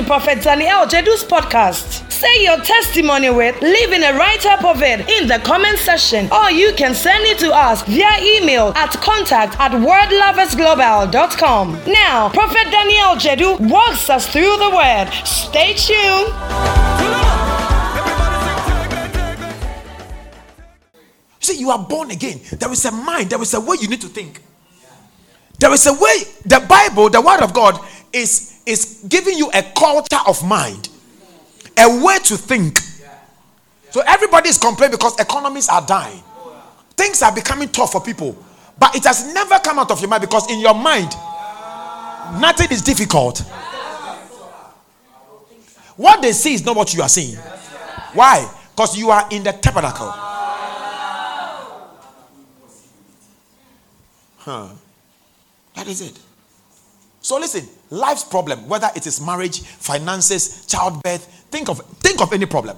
to Prophet Daniel Jedu's podcast. Say your testimony with, leaving a write up of it in the comment section, or you can send it to us via email at contact at wordloversglobal.com. Now, Prophet Daniel Jedu walks us through the word. Stay tuned. See, you are born again. There is a mind, there is a way you need to think. There is a way, the Bible, the Word of God, is is giving you a culture of mind, a way to think. So everybody is complaining because economies are dying. Things are becoming tough for people. But it has never come out of your mind because in your mind, nothing is difficult. What they see is not what you are seeing. Why? Because you are in the tabernacle. Huh. That is it. So listen, life's problem, whether it is marriage, finances, childbirth, think of think of any problem.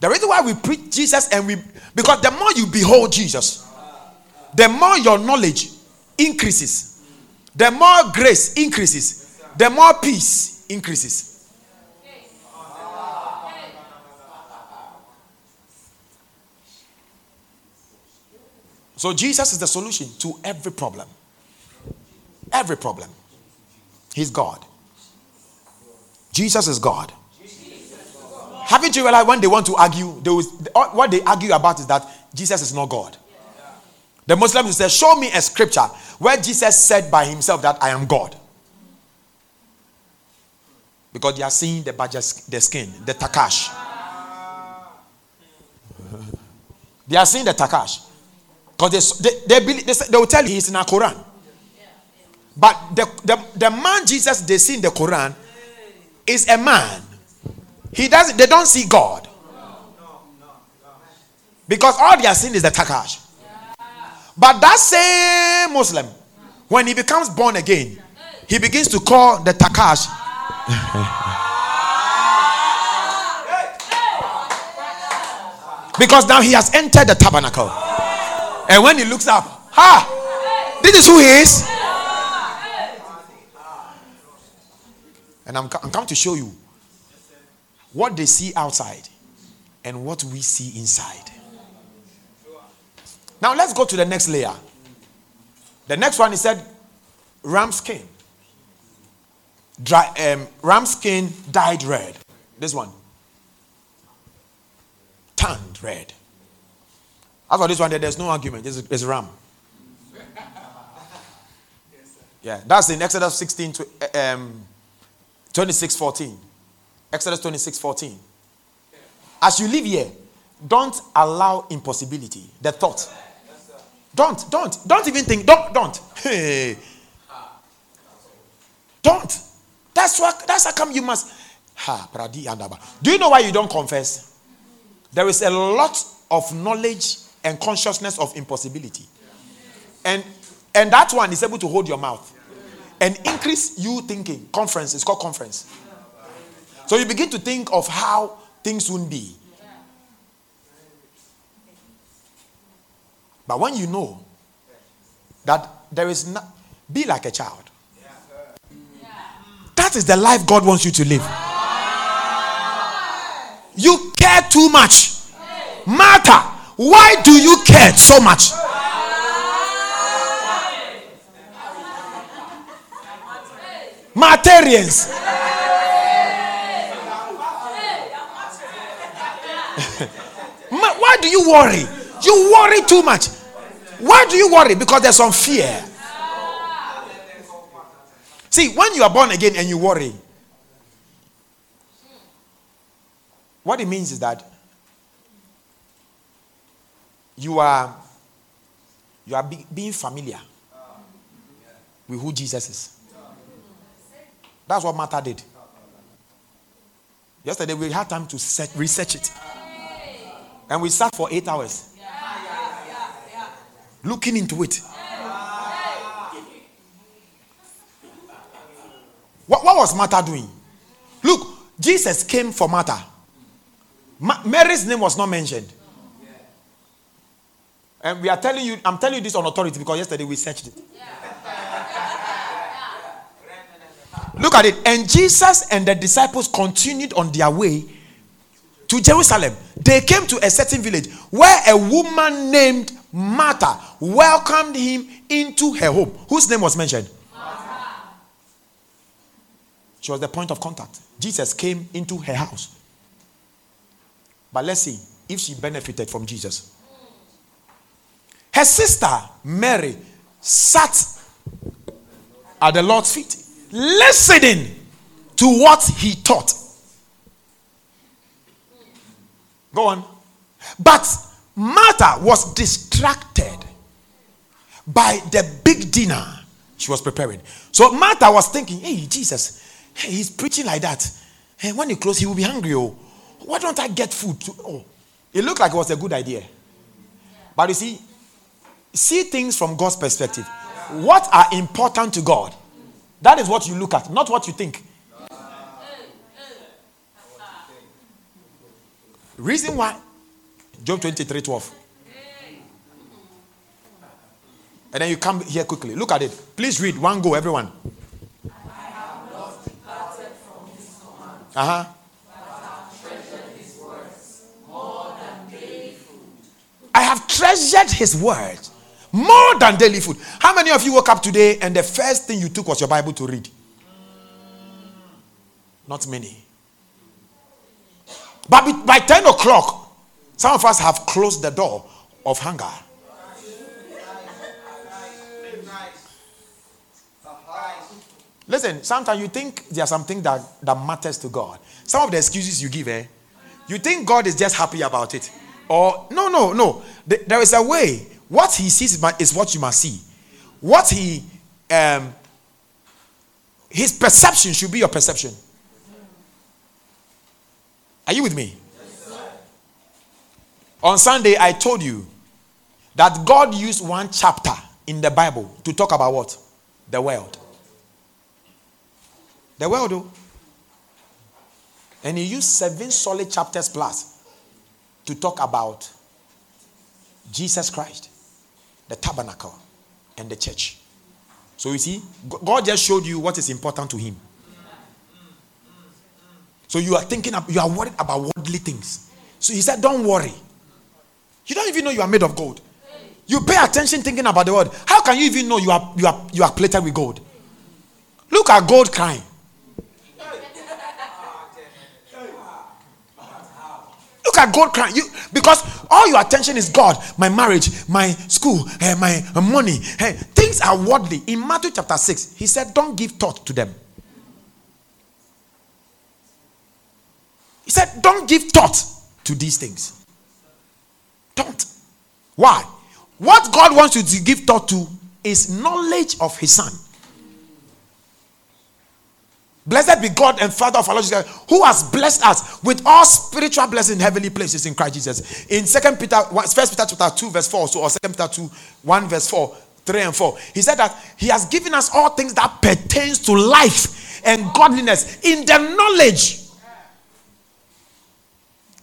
The reason why we preach Jesus and we because the more you behold Jesus, the more your knowledge increases, the more grace increases, the more peace increases. So Jesus is the solution to every problem. Every problem. He's God. Jesus is God. Haven't you realized when they want to argue, they will, what they argue about is that Jesus is not God. The Muslims will say, Show me a scripture where Jesus said by himself that I am God. Because they are seeing the badger, the skin, the takash. they are seeing the takash. Because they, they, they, they, they will tell you he's in a Quran. But the, the, the man Jesus they see in the Quran is a man. He doesn't they don't see God. Because all they are seeing is the takash. But that same Muslim, when he becomes born again, he begins to call the takash. because now he has entered the tabernacle. And when he looks up, ha! This is who he is. And I'm, I'm coming to show you what they see outside and what we see inside. Now let's go to the next layer. The next one he said ram skin. Dry, um, ram skin dyed red. This one. Tanned red. As for this one, there's no argument. It's, it's ram. Yeah, that's in Exodus 16 to, um, 26 14. Exodus 26 14. As you live here, don't allow impossibility, the thought. Don't, don't, don't even think, don't, don't. Don't. That's what that's how come you must. Ha, Do you know why you don't confess? There is a lot of knowledge and consciousness of impossibility. And and that one is able to hold your mouth and increase you thinking. Conference, it's called conference. So you begin to think of how things won't be. But when you know that there is not, be like a child. That is the life God wants you to live. You care too much. Martha, why do you care so much? Martyrians. Why do you worry? You worry too much. Why do you worry? Because there's some fear. See, when you are born again and you worry, what it means is that you are you are be, being familiar with who Jesus is. That's what Martha did. Yesterday we had time to set, research it. And we sat for eight hours. Looking into it. What, what was Martha doing? Look, Jesus came for Martha. Ma- Mary's name was not mentioned. And we are telling you, I'm telling you this on authority because yesterday we searched it. Look at it. And Jesus and the disciples continued on their way to Jerusalem. They came to a certain village where a woman named Martha welcomed him into her home. Whose name was mentioned? Martha. She was the point of contact. Jesus came into her house. But let's see if she benefited from Jesus. Her sister, Mary, sat at the Lord's feet, listening to what he taught. Go on. But Martha was distracted by the big dinner she was preparing. So Martha was thinking, hey, Jesus, hey, he's preaching like that. Hey, when he close, he will be hungry. Oh, why don't I get food? To, oh, it looked like it was a good idea. But you see, see things from God's perspective. What are important to God? That is what you look at, not what you think. Reason why? Job 23 12. And then you come here quickly. Look at it. Please read. One go, everyone. I have not departed from his command. Uh huh. But I treasured his words more than daily food. I have treasured his words more than daily food. How many of you woke up today and the first thing you took was your Bible to read? Not many. But by 10 o'clock, some of us have closed the door of hunger. Listen, sometimes you think there there's something that, that matters to God. Some of the excuses you give, eh? You think God is just happy about it. Or, no, no, no. There is a way. What he sees is what you must see. What he, um, his perception should be your perception. Are you with me? On Sunday, I told you that God used one chapter in the Bible to talk about what? The world. The world, though. And he used seven solid chapters plus to talk about Jesus Christ, the tabernacle, and the church. So you see, God just showed you what is important to him. So you are thinking, you are worried about worldly things. So he said, Don't worry. You don't even know you are made of gold. You pay attention thinking about the word. How can you even know you are you are you are plated with gold? Look at gold crying. Look at gold crying. You because all your attention is God, my marriage, my school, uh, my uh, money. Uh, things are worldly. In Matthew chapter 6, he said, Don't give thought to them. He said, Don't give thought to these things. Don't. Why? What God wants you to give thought to is knowledge of His Son. Blessed be God and Father of our Lord Jesus, who has blessed us with all spiritual blessings in heavenly places in Christ Jesus. In Second Peter, First Peter chapter two verse four, so or Second Peter two one verse four, three and four, he said that he has given us all things that pertains to life and godliness in the knowledge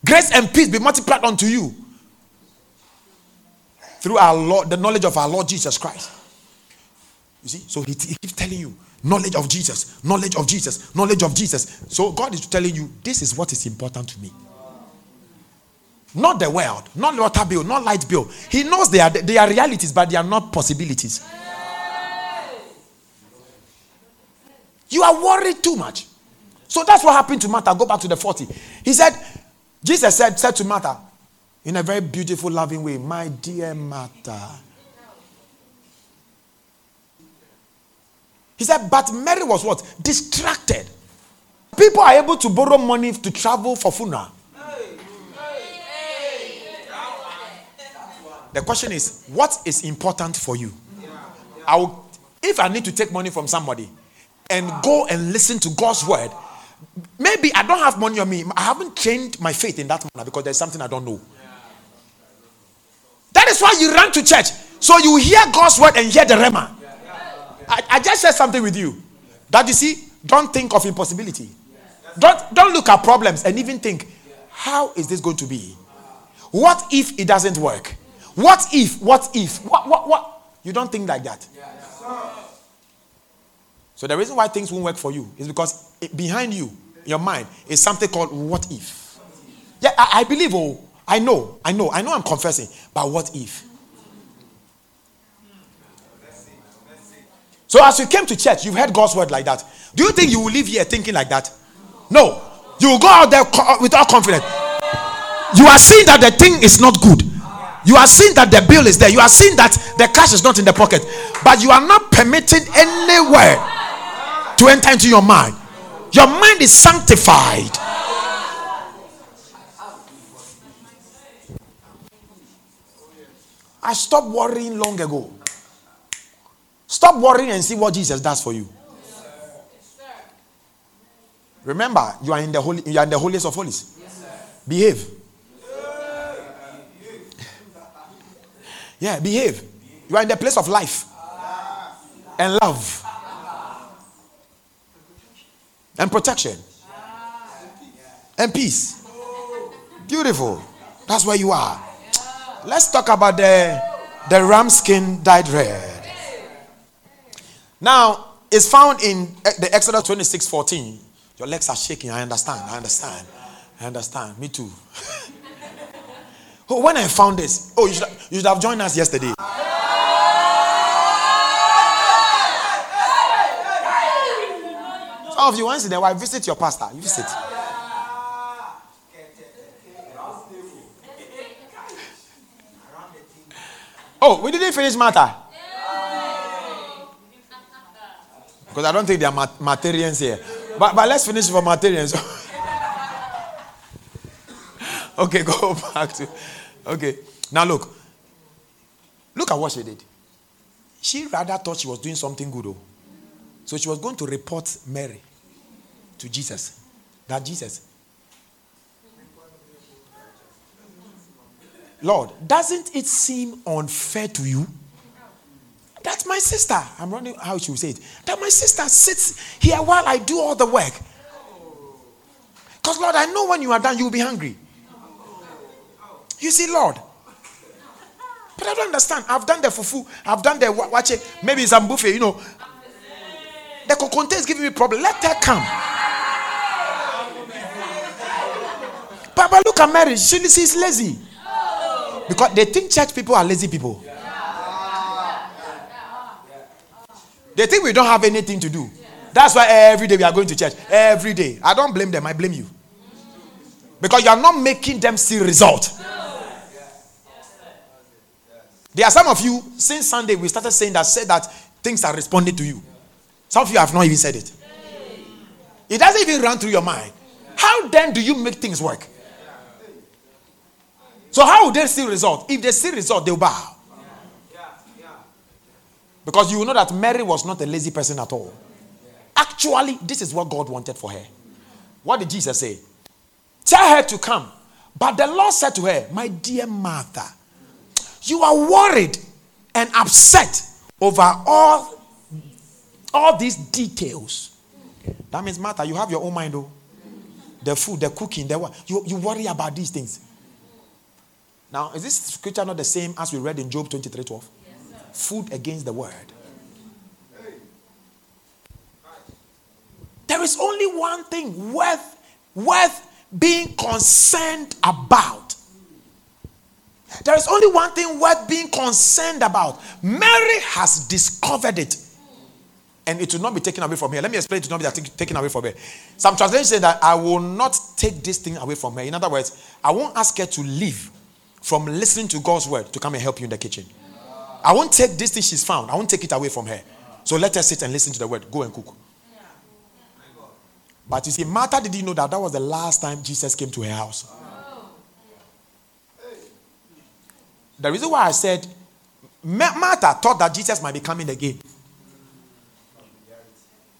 Grace and peace be multiplied unto you through our Lord, the knowledge of our Lord Jesus Christ. You see, so he, he keeps telling you knowledge of Jesus, knowledge of Jesus, knowledge of Jesus. So God is telling you this is what is important to me. Not the world, not water bill, not light bill. He knows they are they are realities, but they are not possibilities. You are worried too much. So that's what happened to Martha. Go back to the 40. He said, Jesus said, said to Martha in a very beautiful, loving way, My dear Martha, He said, but Mary was what? Distracted. People are able to borrow money to travel for funeral. The question is, what is important for you? I will, if I need to take money from somebody and go and listen to God's word, maybe I don't have money on me. I haven't changed my faith in that manner because there's something I don't know. That is why you run to church. So you hear God's word and hear the rhema. I, I just said something with you. That you see, don't think of impossibility. Don't, don't look at problems and even think, how is this going to be? What if it doesn't work? What if? What if? What? What? What? You don't think like that. So the reason why things won't work for you is because it, behind you, your mind, is something called what if. Yeah, I, I believe. Oh, I know, I know, I know. I'm confessing, but what if? So as you came to church, you've heard God's word like that. Do you think you will leave here thinking like that? No. You will go out there uh, without confidence. You are seeing that the thing is not good. You are seeing that the bill is there. You are seeing that the cash is not in the pocket. But you are not permitting anywhere to enter into your mind. Your mind is sanctified. I stopped worrying long ago. Stop worrying and see what Jesus does for you. Remember, you are in the holy, you are in the holiest of holies. Behave. Yeah, behave. You are in the place of life and love and protection and peace. Beautiful. That's where you are. Let's talk about the the ram skin dyed red. Now, it's found in the Exodus 26 14. Your legs are shaking. I understand. I understand. I understand. Me too. Oh, when I found this, oh, you should, you should have joined us yesterday. Some of you, once in a while, visit your pastor. You visit. Oh, we didn't finish matter. Because I don't think there are materials here. But, but let's finish for materials. okay, go back to. Okay. Now look. Look at what she did. She rather thought she was doing something good. Though. So she was going to report Mary to Jesus. That Jesus. Lord, doesn't it seem unfair to you? That's my sister. I'm running how she would say it. That my sister sits here while I do all the work. Because, Lord, I know when you are done, you'll be hungry. You see, Lord. But I don't understand. I've done the fufu. I've done the watch it. Maybe some buffet, you know. The kokonte is giving me problem. Let her come. Papa, look at Mary. She, she's lazy. Because they think church people are lazy people. They think we don't have anything to do. That's why every day we are going to church. Every day. I don't blame them, I blame you. Because you are not making them see result. There are some of you, since Sunday, we started saying that, said that things are responding to you. Some of you have not even said it. It doesn't even run through your mind. How then do you make things work? So, how will they see result? If they see result, they'll bow. Because you know that Mary was not a lazy person at all. Actually, this is what God wanted for her. What did Jesus say? Tell her to come. But the Lord said to her, My dear Martha, you are worried and upset over all, all these details. That means, Martha, you have your own mind, though. The food, the cooking, the what. You, you worry about these things. Now, is this scripture not the same as we read in Job 23 12? Food against the word. There is only one thing worth, worth being concerned about. There is only one thing worth being concerned about. Mary has discovered it. And it will not be taken away from her. Let me explain it will not be taken away from her. Some translations say that I will not take this thing away from her. In other words, I won't ask her to leave from listening to God's word to come and help you in the kitchen. I won't take this thing she's found. I won't take it away from her. So let her sit and listen to the word. Go and cook. But you see, Martha didn't know that that was the last time Jesus came to her house. The reason why I said Martha thought that Jesus might be coming again.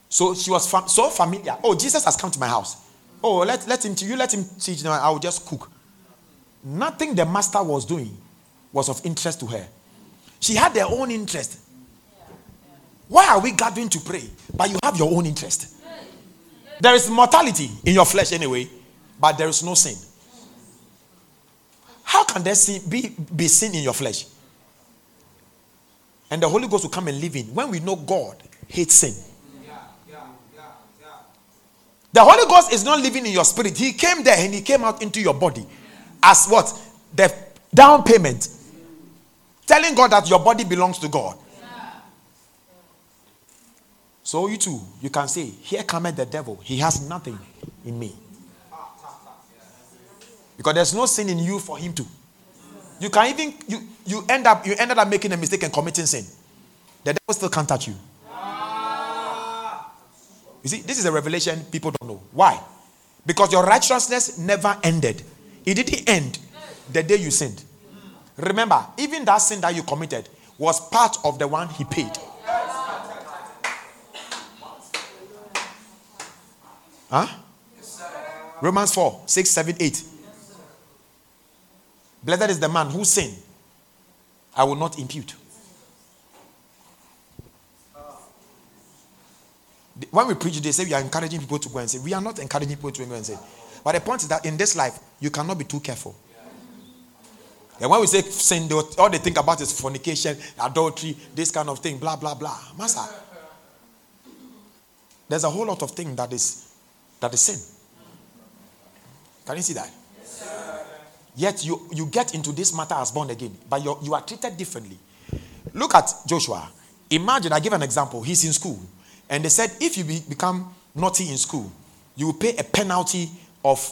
So she was fam- so familiar. Oh, Jesus has come to my house. Oh, let, let him, you let him teach now. I will just cook. Nothing the master was doing was of interest to her. She had her own interest. Why are we gathering to pray? But you have your own interest. There is mortality in your flesh anyway, but there is no sin. How can there be, be sin in your flesh? And the Holy Ghost will come and live in when we know God hates sin. The Holy Ghost is not living in your spirit. He came there and he came out into your body as what? The down payment. Telling God that your body belongs to God. So you too, you can say, Here cometh the devil. He has nothing in me. Because there's no sin in you for him to. You can even you you end up you ended up making a mistake and committing sin. The devil still can't touch you. You see, this is a revelation people don't know. Why? Because your righteousness never ended. It didn't end the day you sinned. Remember, even that sin that you committed was part of the one he paid. Huh? Romans 4 6, 7, 8. Blessed is the man who sinned. I will not impute. When we preach, they say we are encouraging people to go and say. We are not encouraging people to go and say. But the point is that in this life, you cannot be too careful. And when we say sin, all they think about is fornication, adultery, this kind of thing, blah, blah, blah. Master, there's a whole lot of things that is that is sin. Can you see that? Yet you, you get into this matter as born again, but you you are treated differently. Look at Joshua. Imagine, I give an example. He's in school, and they said if you be, become naughty in school, you will pay a penalty of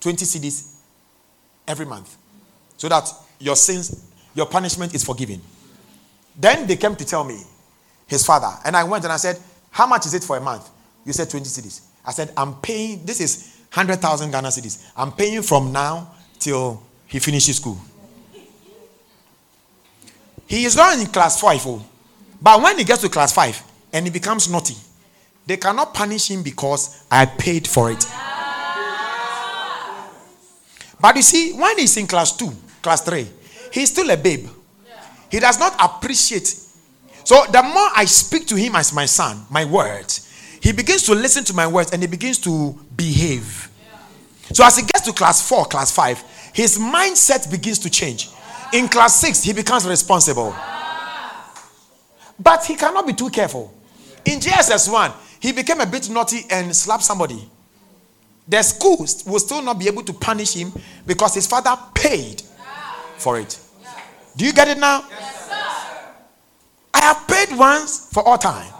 20 cedis every month so that your sins, your punishment is forgiven. Then they came to tell me, his father, and I went and I said, How much is it for a month? You said 20 cedis. I said, I'm paying, this is 100,000 Ghana cedis. I'm paying from now till he finishes school. He is not in class 5, oh, but when he gets to class 5 and he becomes naughty, they cannot punish him because I paid for it. But you see, when he's in class 2, class 3, he's still a babe. He does not appreciate. So the more I speak to him as my son, my words, he begins to listen to my words and he begins to behave. So as he gets to class 4, class 5, his mindset begins to change. In class 6, he becomes responsible. But he cannot be too careful. In JSS 1, he became a bit naughty and slapped somebody. The school will still not be able to punish him because his father paid for it. Do you get it now? Yes, I have paid once for all time.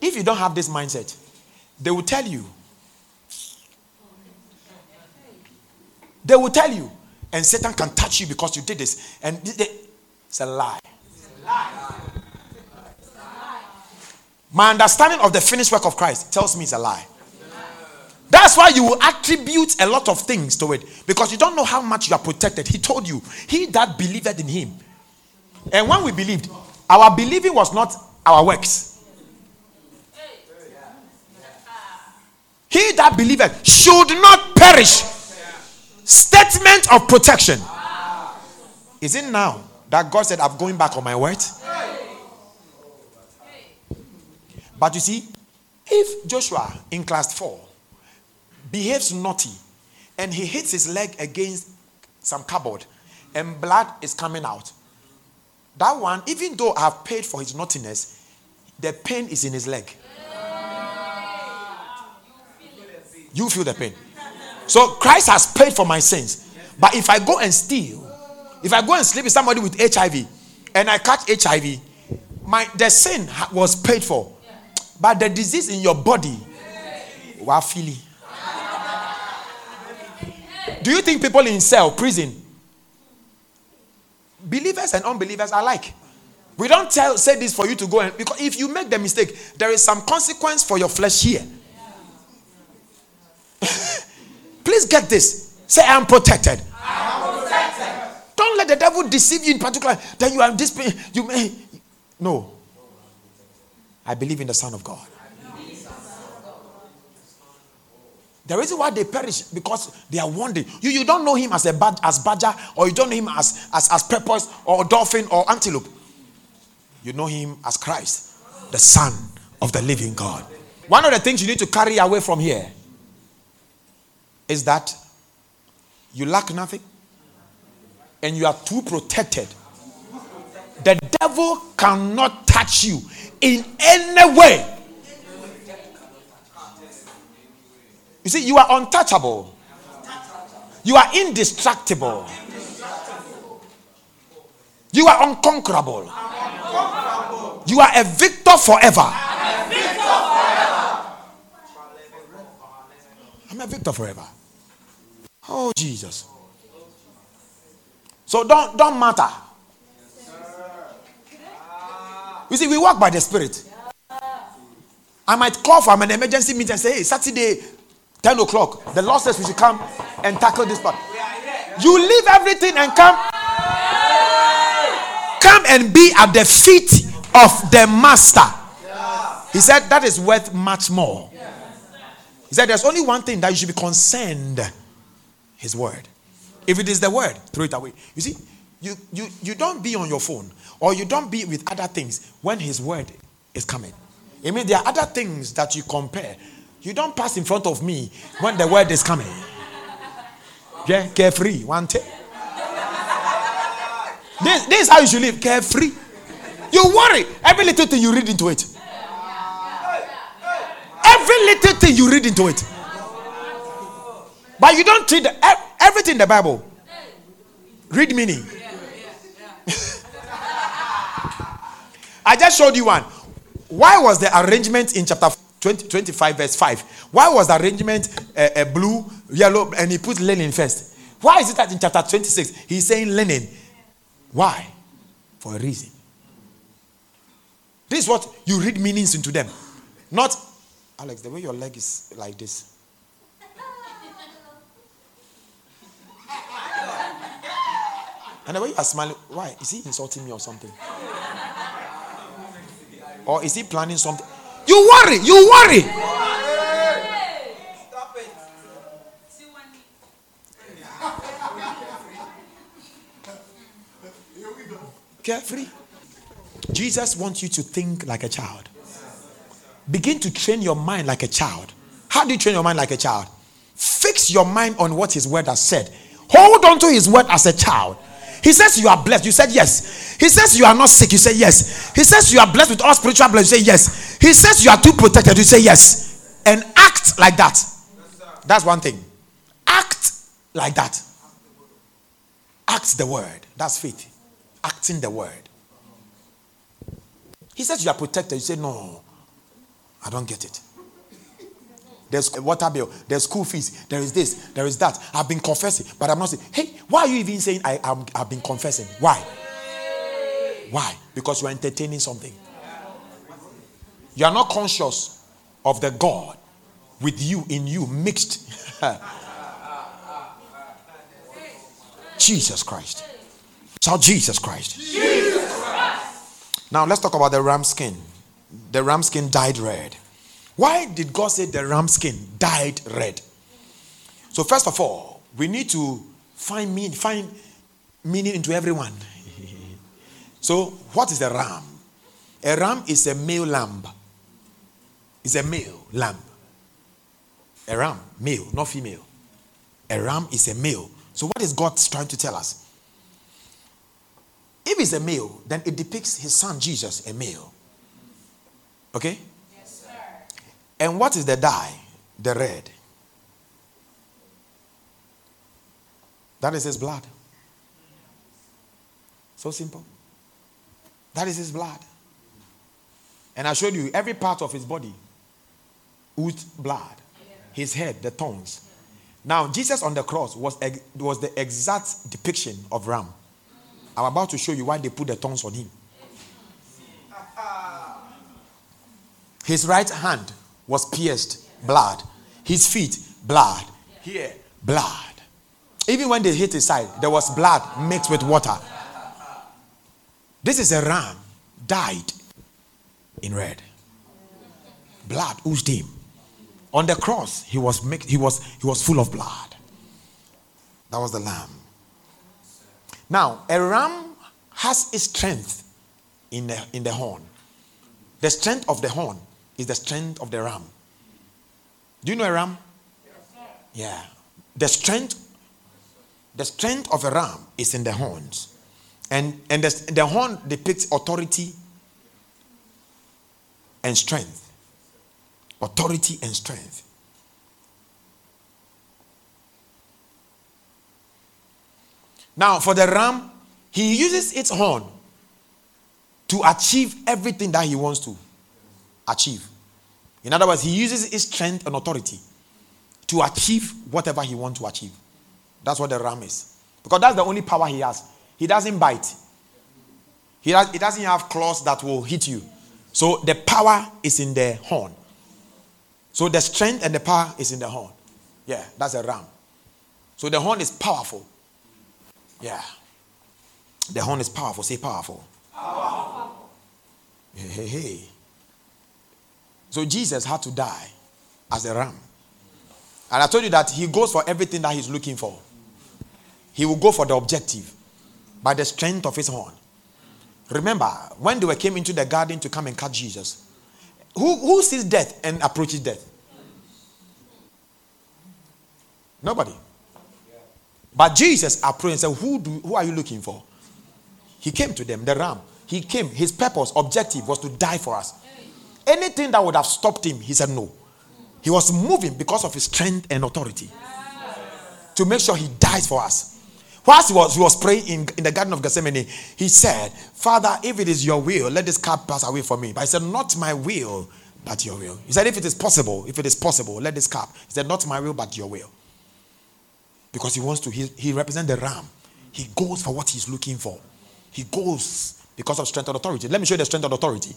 If you don't have this mindset, they will tell you. They will tell you, and Satan can touch you because you did this. And it's a lie. My understanding of the finished work of Christ tells me it's a lie. That's why you will attribute a lot of things to it because you don't know how much you are protected. He told you, He that believed in Him. And when we believed, our believing was not our works. He that believeth should not perish. Statement of protection. Is it now that God said, I'm going back on my word? But you see, if Joshua in class 4 behaves naughty and he hits his leg against some cupboard and blood is coming out, that one, even though I have paid for his naughtiness, the pain is in his leg. You feel the pain. So Christ has paid for my sins. But if I go and steal, if I go and sleep with somebody with HIV and I catch HIV, my the sin was paid for. But the disease in your body, wafili. Do you think people in cell, prison, believers and unbelievers are like? We don't tell say this for you to go and because if you make the mistake, there is some consequence for your flesh here. Please get this. Say, I'm protected. I'm protected. Don't let the devil deceive you in particular that you are this you may no. I believe in the Son of God. The reason why they perish because they are wounded. You, you don't know him as a bad, as badger, or you don't know him as as as porpoise or dolphin or antelope. You know him as Christ, the Son of the living God. One of the things you need to carry away from here is that you lack nothing and you are too protected. The devil cannot touch you in any way. You see, you are untouchable. You are indestructible. You are unconquerable. You are a victor forever. I'm a victor forever. Oh Jesus. So don't don't matter. You see, we walk by the spirit. I might call for an emergency meeting and say, hey, Saturday, 10 o'clock. The Lord says we should come and tackle this part. You leave everything and come. Come and be at the feet of the master. He said that is worth much more. He said there's only one thing that you should be concerned his word. If it is the word, throw it away. You see, you, you, you don't be on your phone or you don't be with other things when his word is coming. I mean, there are other things that you compare. You don't pass in front of me when the word is coming. Yeah, carefree. One take. This, this is how you should live carefree. You worry every little thing you read into it. Every little thing you read into it. But you don't treat everything in the Bible. Read meaning. I just showed you one. Why was the arrangement in chapter 20, 25, verse 5? Why was the arrangement uh, uh, blue, yellow, and he put linen first? Why is it that in chapter 26 he's saying linen? Why? For a reason. This is what you read meanings into them. Not, Alex, the way your leg is like this. And the way you are smiling, why? Is he insulting me or something? Or is he planning something? You worry, you worry. Carefree. Jesus wants you to think like a child. Begin to train your mind like a child. How do you train your mind like a child? Fix your mind on what his word has said. Hold on to his word as a child. He says you are blessed. You said yes. He says you are not sick. You say yes. He says you are blessed with all spiritual blessings. You say yes. He says you are too protected. You say yes. And act like that. That's one thing. Act like that. Act the word. That's faith. Acting the word. He says you are protected. You say, No, I don't get it. There's water bill, there's school fees, there is this, there is that. I've been confessing, but I'm not saying, hey, why are you even saying I, am, I've been confessing? Why? Why? Because you are entertaining something. You are not conscious of the God with you, in you, mixed. Jesus Christ. Shout Jesus Christ. Jesus Christ. Now let's talk about the ram skin. The ram skin dyed red. Why did God say the ram skin dyed red? So, first of all, we need to find meaning, find meaning into everyone. so, what is a ram? A ram is a male lamb. It's a male lamb. A ram, male, not female. A ram is a male. So, what is God trying to tell us? If it's a male, then it depicts his son Jesus, a male. Okay? Yes, sir. And what is the dye? The red. That is his blood. So simple. That is his blood. And I showed you every part of his body oozed blood. His head, the thorns. Now, Jesus on the cross was, was the exact depiction of ram. I'm about to show you why they put the thorns on him. His right hand was pierced, blood. His feet, blood. Here, blood. Even when they hit his side, there was blood mixed with water. This is a ram died in red. Blood oozed him. On the cross, he was mixed, he was he was full of blood. That was the lamb. Now, a ram has its strength in the, in the horn. The strength of the horn is the strength of the ram. Do you know a ram? Yeah. The strength, the strength of a ram is in the horns. And, and the, the horn depicts authority and strength. Authority and strength. Now, for the ram, he uses its horn to achieve everything that he wants to achieve. In other words, he uses his strength and authority to achieve whatever he wants to achieve. That's what the ram is. Because that's the only power he has. He doesn't bite. He, has, he doesn't have claws that will hit you. So the power is in the horn. So the strength and the power is in the horn. Yeah, that's a ram. So the horn is powerful. Yeah. The horn is powerful. Say powerful. Powerful. Hey, hey, hey. So Jesus had to die as a ram. And I told you that he goes for everything that he's looking for. He will go for the objective by the strength of his horn. Remember, when they came into the garden to come and catch Jesus, who, who sees death and approaches death? Nobody. But Jesus approached and said, Who, do, who are you looking for? He came to them, the ram. He came, his purpose, objective was to die for us. Anything that would have stopped him, he said no. He was moving because of his strength and authority to make sure he dies for us. Whilst he was, he was praying in, in the Garden of Gethsemane, he said, Father, if it is your will, let this cup pass away from me. But he said, Not my will, but your will. He said, If it is possible, if it is possible, let this cup. He said, Not my will, but your will. Because he wants to, he, he represents the ram. He goes for what he's looking for. He goes because of strength and authority. Let me show you the strength and authority.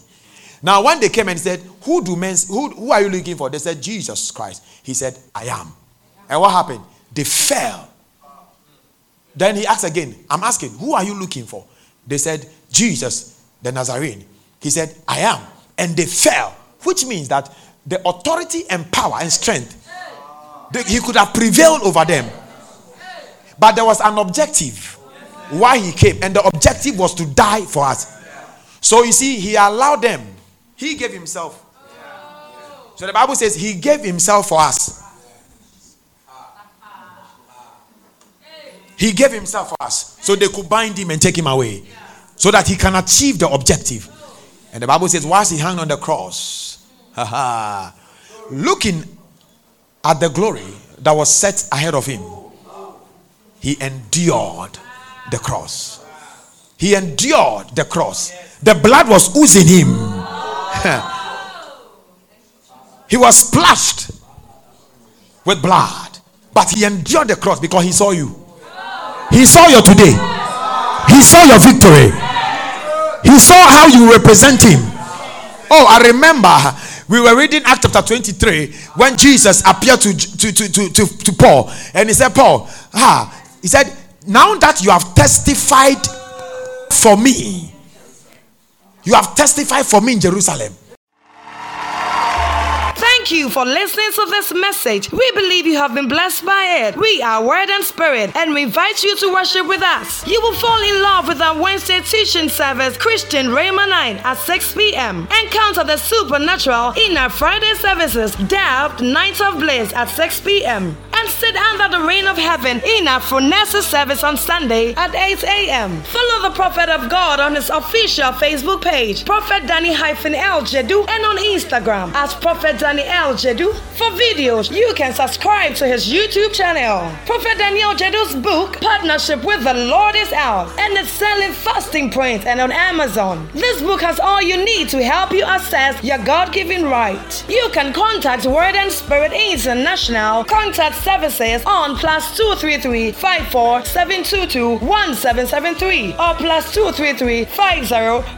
Now, when they came and said, Who do men who, who are you looking for? They said, Jesus Christ. He said, I am. And what happened? They fell. Then he asked again, I'm asking, who are you looking for? They said, Jesus, the Nazarene. He said, I am. And they fell, which means that the authority and power and strength, they, he could have prevailed over them. But there was an objective why he came, and the objective was to die for us. So you see, he allowed them, he gave himself. So the Bible says he gave himself for us. He gave himself for us so they could bind him and take him away so that he can achieve the objective. And the Bible says, whilst he hung on the cross, looking at the glory that was set ahead of him, he endured the cross. He endured the cross. The blood was oozing him. he was splashed with blood. But he endured the cross because he saw you. He saw your today. He saw your victory. He saw how you represent him. Oh, I remember we were reading Act chapter 23 when Jesus appeared to, to, to, to, to, to Paul and he said, Paul, ah, he said, Now that you have testified for me, you have testified for me in Jerusalem. Thank you for listening to this message. We believe you have been blessed by it. We are Word and Spirit and we invite you to worship with us. You will fall in love with our Wednesday teaching service, Christian Rhema 9 at 6 p.m. Encounter the supernatural in our Friday services, Dabbed Night of Bliss at 6 p.m and sit under the rain of heaven in our Phronesis service on Sunday at 8 a.m. Follow the Prophet of God on his official Facebook page, Prophet Daniel Jedu, and on Instagram as Prophet Danny El Jedu. For videos, you can subscribe to his YouTube channel. Prophet Daniel Jedu's book, Partnership with the Lord, is out and it's selling fasting print and on Amazon. This book has all you need to help you assess your God given right. You can contact Word and Spirit International. Contact services on plus 233 54 722 1773 or plus 233 50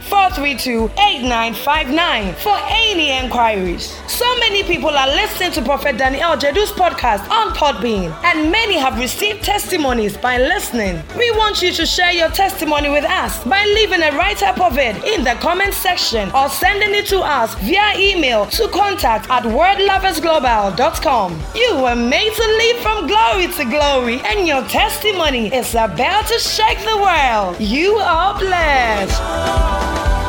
432 8959 for any enquiries. So many people are listening to Prophet Daniel Jedu's podcast on Podbean, and many have received testimonies by listening. We want you to share your testimony with us by leaving a write up of it in the comment section or sending it to us via email to contact at wordloversglobal.com. You were made to live from glory to glory, and your testimony is about to shake the world. You are blessed.